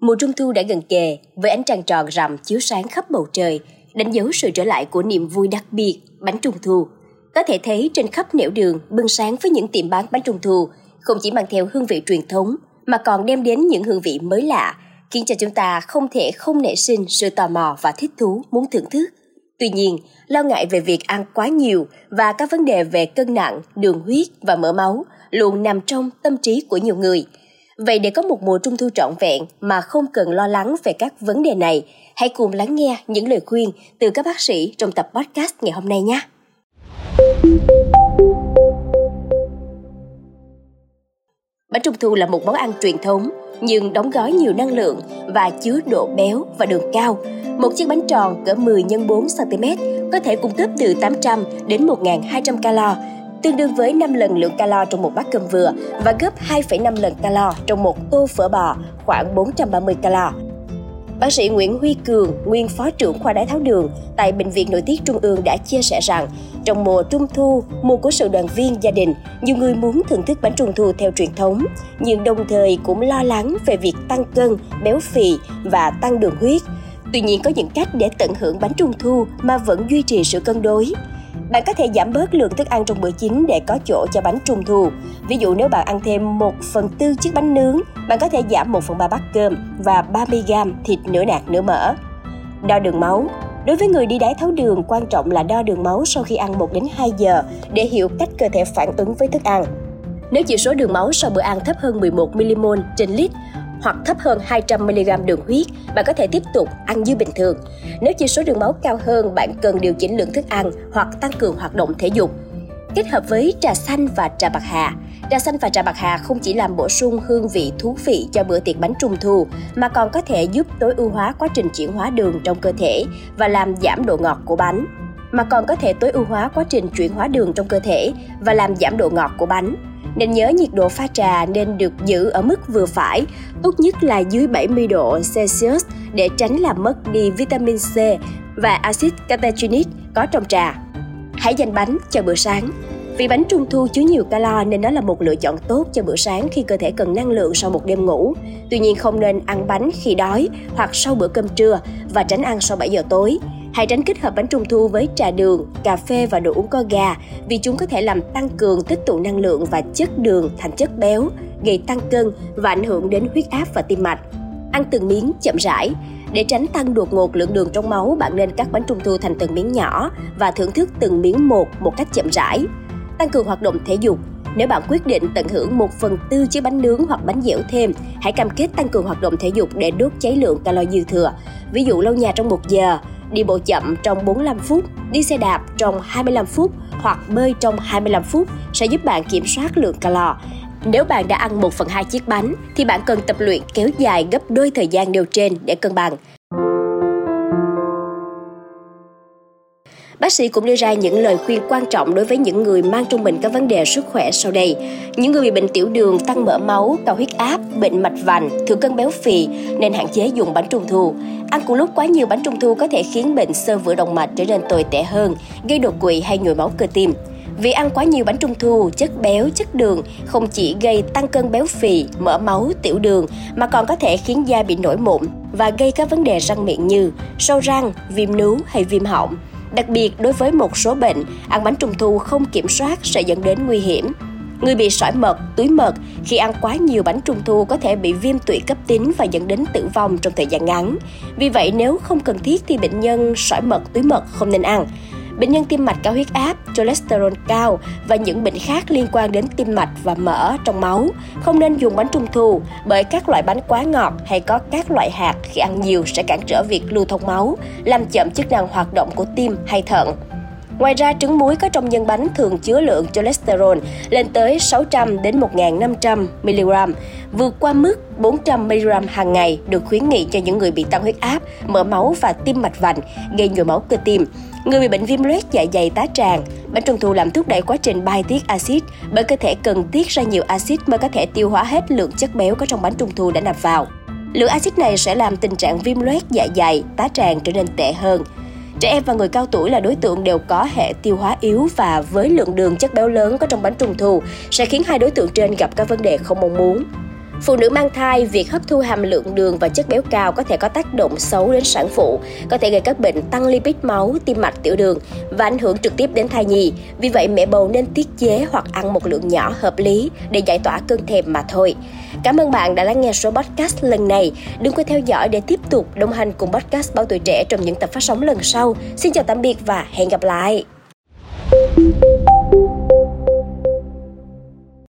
Mùa trung thu đã gần kề, với ánh trăng tròn rằm chiếu sáng khắp bầu trời, đánh dấu sự trở lại của niềm vui đặc biệt, bánh trung thu. Có thể thấy trên khắp nẻo đường bưng sáng với những tiệm bán bánh trung thu, không chỉ mang theo hương vị truyền thống, mà còn đem đến những hương vị mới lạ, khiến cho chúng ta không thể không nảy sinh sự tò mò và thích thú muốn thưởng thức. Tuy nhiên, lo ngại về việc ăn quá nhiều và các vấn đề về cân nặng, đường huyết và mỡ máu luôn nằm trong tâm trí của nhiều người. Vậy để có một mùa trung thu trọn vẹn mà không cần lo lắng về các vấn đề này, hãy cùng lắng nghe những lời khuyên từ các bác sĩ trong tập podcast ngày hôm nay nhé. Bánh trung thu là một món ăn truyền thống nhưng đóng gói nhiều năng lượng và chứa độ béo và đường cao. Một chiếc bánh tròn cỡ 10 x 4 cm có thể cung cấp từ 800 đến 1.200 calo, tương đương với 5 lần lượng calo trong một bát cơm vừa và gấp 2,5 lần calo trong một tô phở bò, khoảng 430 calo. Bác sĩ Nguyễn Huy Cường, nguyên phó trưởng khoa đái tháo đường tại Bệnh viện Nội tiết Trung ương đã chia sẻ rằng, trong mùa trung thu, mùa của sự đoàn viên gia đình, nhiều người muốn thưởng thức bánh trung thu theo truyền thống, nhưng đồng thời cũng lo lắng về việc tăng cân, béo phì và tăng đường huyết. Tuy nhiên có những cách để tận hưởng bánh trung thu mà vẫn duy trì sự cân đối. Bạn có thể giảm bớt lượng thức ăn trong bữa chính để có chỗ cho bánh trung thu. Ví dụ nếu bạn ăn thêm 1 phần tư chiếc bánh nướng, bạn có thể giảm 1 phần 3 bát cơm và 30g thịt nửa nạc nửa mỡ. Đo đường máu Đối với người đi đái tháo đường, quan trọng là đo đường máu sau khi ăn 1 đến 2 giờ để hiểu cách cơ thể phản ứng với thức ăn. Nếu chỉ số đường máu sau bữa ăn thấp hơn 11 mmol trên lít hoặc thấp hơn 200mg đường huyết, bạn có thể tiếp tục ăn như bình thường. Nếu chỉ số đường máu cao hơn, bạn cần điều chỉnh lượng thức ăn hoặc tăng cường hoạt động thể dục. Kết hợp với trà xanh và trà bạc hà, Trà xanh và trà bạc hà không chỉ làm bổ sung hương vị thú vị cho bữa tiệc bánh trung thu, mà còn có thể giúp tối ưu hóa quá trình chuyển hóa đường trong cơ thể và làm giảm độ ngọt của bánh mà còn có thể tối ưu hóa quá trình chuyển hóa đường trong cơ thể và làm giảm độ ngọt của bánh. Nên nhớ nhiệt độ pha trà nên được giữ ở mức vừa phải, tốt nhất là dưới 70 độ Celsius để tránh làm mất đi vitamin C và axit catechinic có trong trà. Hãy dành bánh cho bữa sáng. Vì bánh trung thu chứa nhiều calo nên nó là một lựa chọn tốt cho bữa sáng khi cơ thể cần năng lượng sau một đêm ngủ. Tuy nhiên không nên ăn bánh khi đói hoặc sau bữa cơm trưa và tránh ăn sau 7 giờ tối. Hãy tránh kết hợp bánh trung thu với trà đường, cà phê và đồ uống có ga vì chúng có thể làm tăng cường tích tụ năng lượng và chất đường thành chất béo, gây tăng cân và ảnh hưởng đến huyết áp và tim mạch. Ăn từng miếng chậm rãi. Để tránh tăng đột ngột lượng đường trong máu, bạn nên cắt bánh trung thu thành từng miếng nhỏ và thưởng thức từng miếng một một cách chậm rãi. Tăng cường hoạt động thể dục, nếu bạn quyết định tận hưởng 1 phần tư chiếc bánh nướng hoặc bánh dẻo thêm, hãy cam kết tăng cường hoạt động thể dục để đốt cháy lượng calo dư thừa. Ví dụ lâu nhà trong 1 giờ, đi bộ chậm trong 45 phút, đi xe đạp trong 25 phút hoặc bơi trong 25 phút sẽ giúp bạn kiểm soát lượng calo. Nếu bạn đã ăn 1 phần 2 chiếc bánh thì bạn cần tập luyện kéo dài gấp đôi thời gian nêu trên để cân bằng. Bác sĩ cũng đưa ra những lời khuyên quan trọng đối với những người mang trong mình các vấn đề sức khỏe sau đây. Những người bị bệnh tiểu đường, tăng mỡ máu, cao huyết áp, bệnh mạch vành, thừa cân béo phì nên hạn chế dùng bánh trung thu. Ăn cùng lúc quá nhiều bánh trung thu có thể khiến bệnh sơ vữa động mạch trở nên tồi tệ hơn, gây đột quỵ hay nhồi máu cơ tim. Vì ăn quá nhiều bánh trung thu, chất béo, chất đường không chỉ gây tăng cân béo phì, mỡ máu, tiểu đường mà còn có thể khiến da bị nổi mụn và gây các vấn đề răng miệng như sâu răng, viêm nướu hay viêm họng. Đặc biệt đối với một số bệnh, ăn bánh trung thu không kiểm soát sẽ dẫn đến nguy hiểm. Người bị sỏi mật, túi mật khi ăn quá nhiều bánh trung thu có thể bị viêm tụy cấp tính và dẫn đến tử vong trong thời gian ngắn. Vì vậy nếu không cần thiết thì bệnh nhân sỏi mật, túi mật không nên ăn. Bệnh nhân tim mạch cao huyết áp, cholesterol cao và những bệnh khác liên quan đến tim mạch và mỡ trong máu không nên dùng bánh trung thu bởi các loại bánh quá ngọt hay có các loại hạt khi ăn nhiều sẽ cản trở việc lưu thông máu, làm chậm chức năng hoạt động của tim hay thận. Ngoài ra, trứng muối có trong nhân bánh thường chứa lượng cholesterol lên tới 600 đến 1.500 mg, vượt qua mức 400 mg hàng ngày được khuyến nghị cho những người bị tăng huyết áp, mỡ máu và tim mạch vành, gây nhồi máu cơ tim. Người bị bệnh viêm loét dạ dày tá tràng, bánh trung thu làm thúc đẩy quá trình bài tiết axit bởi cơ thể cần tiết ra nhiều axit mới có thể tiêu hóa hết lượng chất béo có trong bánh trung thu đã nạp vào. Lượng axit này sẽ làm tình trạng viêm loét dạ dày, tá tràng trở nên tệ hơn. Trẻ em và người cao tuổi là đối tượng đều có hệ tiêu hóa yếu và với lượng đường chất béo lớn có trong bánh trung thu sẽ khiến hai đối tượng trên gặp các vấn đề không mong muốn. Phụ nữ mang thai, việc hấp thu hàm lượng đường và chất béo cao có thể có tác động xấu đến sản phụ, có thể gây các bệnh tăng lipid máu, tim mạch, tiểu đường và ảnh hưởng trực tiếp đến thai nhi. Vì vậy, mẹ bầu nên tiết chế hoặc ăn một lượng nhỏ hợp lý để giải tỏa cơn thèm mà thôi. Cảm ơn bạn đã lắng nghe số podcast lần này. Đừng quên theo dõi để tiếp tục đồng hành cùng podcast Báo Tuổi Trẻ trong những tập phát sóng lần sau. Xin chào tạm biệt và hẹn gặp lại!